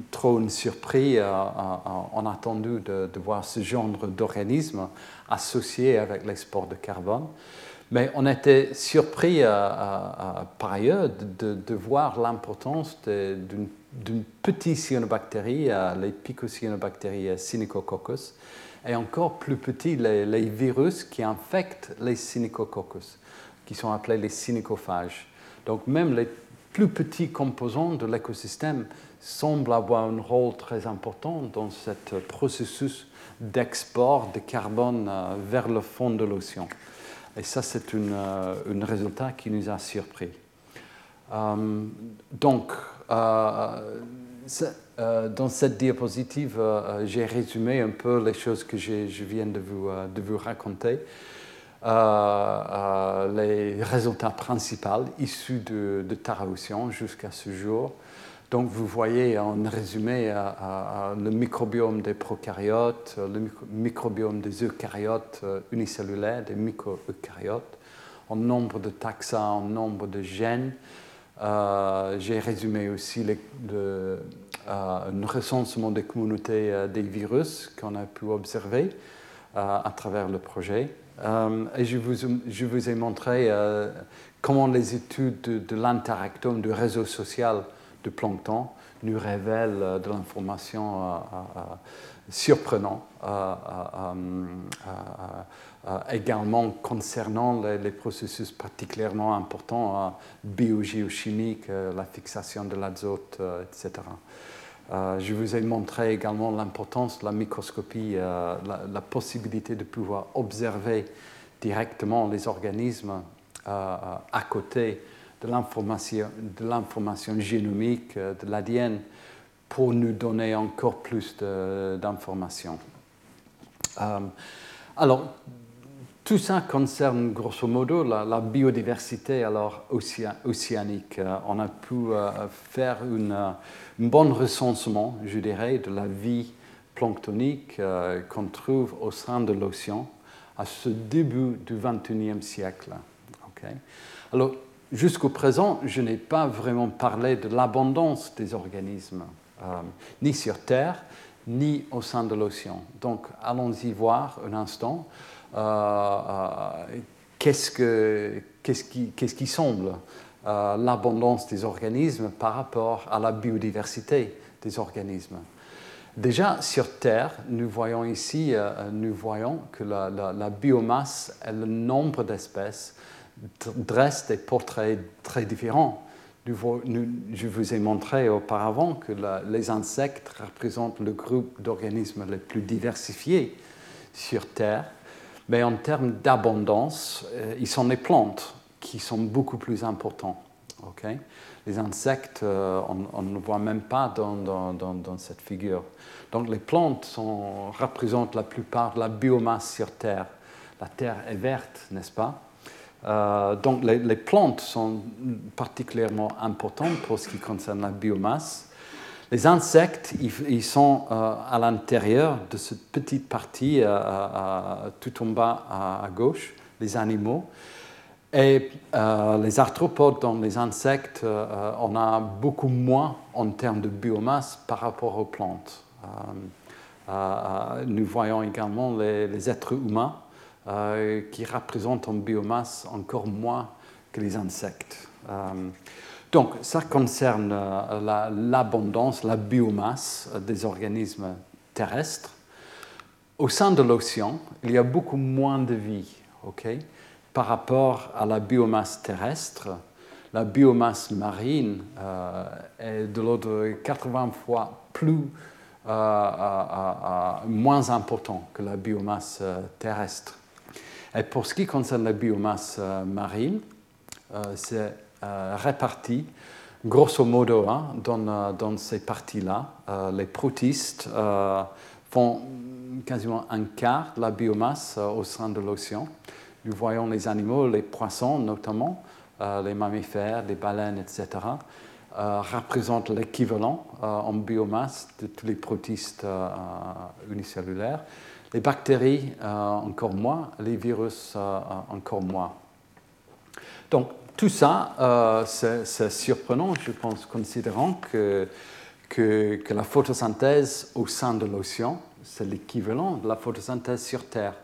trop une surprise. Euh, on a attendu de, voir ce genre d'organisme associé avec l'export de carbone. Mais on était surpris euh, euh, par ailleurs de, voir l'importance d'une petite cyanobactérie, les picocyanobactéries Synechococcus, et encore plus petit, les, virus qui infectent les Synechococcus, qui sont appelés les synécophages. Donc même les plus petits composants de l'écosystème semble avoir un rôle très important dans ce processus d'export de carbone euh, vers le fond de l'océan. Et ça, c'est euh, un résultat qui nous a surpris. Euh, donc, dans cette diapositive, j'ai résumé un peu les choses que je viens de vous, raconter. les résultats principaux issus de, de jusqu'à ce jour. Donc vous voyez en résumé le microbiome des prokaryotes, le microbiome des eucaryotes euh, unicellulaires, des micro-eucaryotes, en nombre de taxa, en nombre de gènes. Euh, j'ai résumé aussi le, euh, un recensement des communautés des virus qu'on a pu observer à travers le projet. et je vous, ai montré comment les études de, l'interactome, du réseau social, de plancton nous révèle euh, de l'information euh, euh, surprenante, également concernant les, processus particulièrement importants biogéochimiques, la fixation de l'azote, etc. je vous ai montré également l'importance de la microscopie, la, possibilité de pouvoir observer directement les organismes à côté de l'information génomique euh, de l'ADN pour nous donner encore plus d'informations. Euh, alors, tout ça concerne grosso modo la, biodiversité alors océanique. Euh, on a pu faire une, un bon recensement, je dirais, de la vie planctonique qu'on trouve au sein de l'océan à ce début du XXIe siècle. Alors, jusqu'au présent, je n'ai pas vraiment parlé de l'abondance des organismes, euh, ni sur Terre, ni au sein de l'océan. Donc, allons-y voir un instant euh, euh, qu'est-ce, qui, semble l'abondance des organismes par rapport à la biodiversité des organismes? Déjà, sur Terre, nous voyons ici, nous voyons que la, biomasse est le nombre d'espèces dresse des portraits très différents. Je vous ai montré auparavant que les insectes représentent le groupe d'organismes les plus diversifiés sur Terre, mais en termes d'abondance, euh, ils sont les plantes qui sont beaucoup plus importants. les insectes, euh, on, ne voit même pas dans, dans, cette figure. Donc les plantes représentent la plupart de la biomasse sur Terre. La Terre est verte, n'est-ce pas? Euh, donc les, plantes sont particulièrement importantes pour ce qui concerne la biomasse. Les insectes, ils, sont euh, à l'intérieur de cette petite partie euh, tout en bas à, gauche, les animaux. Et les arthropodes, dans les insectes, on a beaucoup moins en termes de biomasse par rapport aux plantes. nous voyons également les êtres humains euh, qui représentent en biomasse encore moins que les insectes. Euh, donc, ça concerne euh, l'abondance, la, biomasse des organismes terrestres. Au sein de l'océan, il y a beaucoup moins de vie par rapport à la biomasse terrestre. La biomasse marine est de l'ordre de 80 fois plus, moins important que la biomasse terrestre. Et pour ce qui concerne la biomasse euh, marine, euh, c'est euh, réparti grosso modo hein, dans, dans, ces parties-là. les protistes font quasiment un quart de la biomasse au sein de l'océan. Nous voyons les animaux, les poissons notamment, les mammifères, les baleines, etc., représentent l'équivalent en biomasse de tous les protistes unicellulaires. Les bactéries, euh, encore moins. Les virus, euh, encore moins. Donc, tout ça, c'est surprenant, je pense, considérant que, que, la photosynthèse au sein de l'océan, c'est l'équivalent de la photosynthèse sur Terre.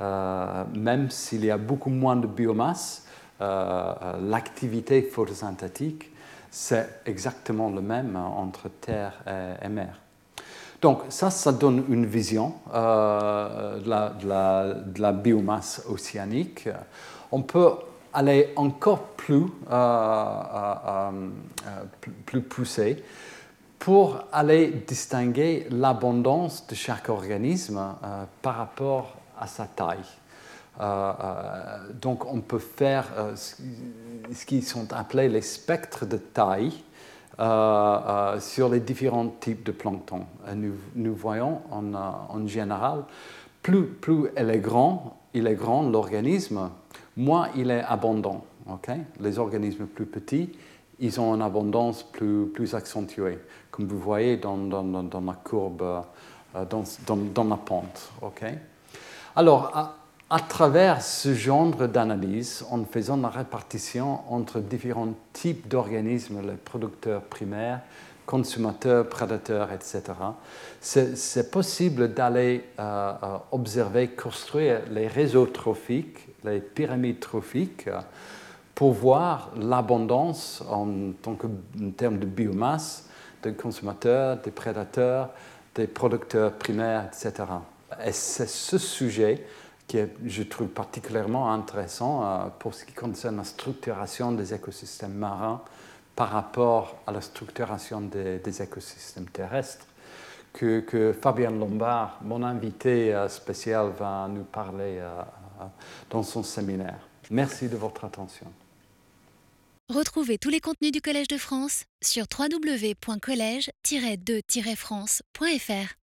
Euh, même s'il y a beaucoup moins de biomasse, l'activité photosynthétique, c'est exactement le même entre Terre et mer. Donc ça, ça donne une vision euh, de, la, biomasse océanique. On peut aller encore plus, euh, euh, plus poussé pour aller distinguer l'abondance de chaque organisme par rapport à sa taille. donc on peut faire ce qui sont appelés les spectres de taille sur les différents types de plancton. Nous, voyons en, en général, plus, plus elle est grand, il est grand l'organisme, moins il est abondant. Les organismes plus petits, ils ont une abondance plus, plus accentuée, comme vous voyez dans, dans, dans ma courbe, euh, dans, dans, ma pente. Alors, à, à, travers ce genre d'analyse, en faisant la répartition entre différents types d'organismes, les producteurs primaires, consommateurs, prédateurs, etc., c'est possible d'aller euh, euh, observer, construire les réseaux trophiques, les pyramides trophiques, pour voir l'abondance en, termes de biomasse des consommateurs, des prédateurs, des producteurs primaires, etc. Et c'est ce sujet que je trouve particulièrement intéressant euh, pour ce qui concerne la structuration des écosystèmes marins par rapport à la structuration des, écosystèmes terrestres. Que, que, Fabien Lombard, mon invité euh, spécial, va nous parler euh, dans son séminaire. Merci de votre attention. Retrouvez tous les contenus du Collège de France sur www.colège-2-france.fr.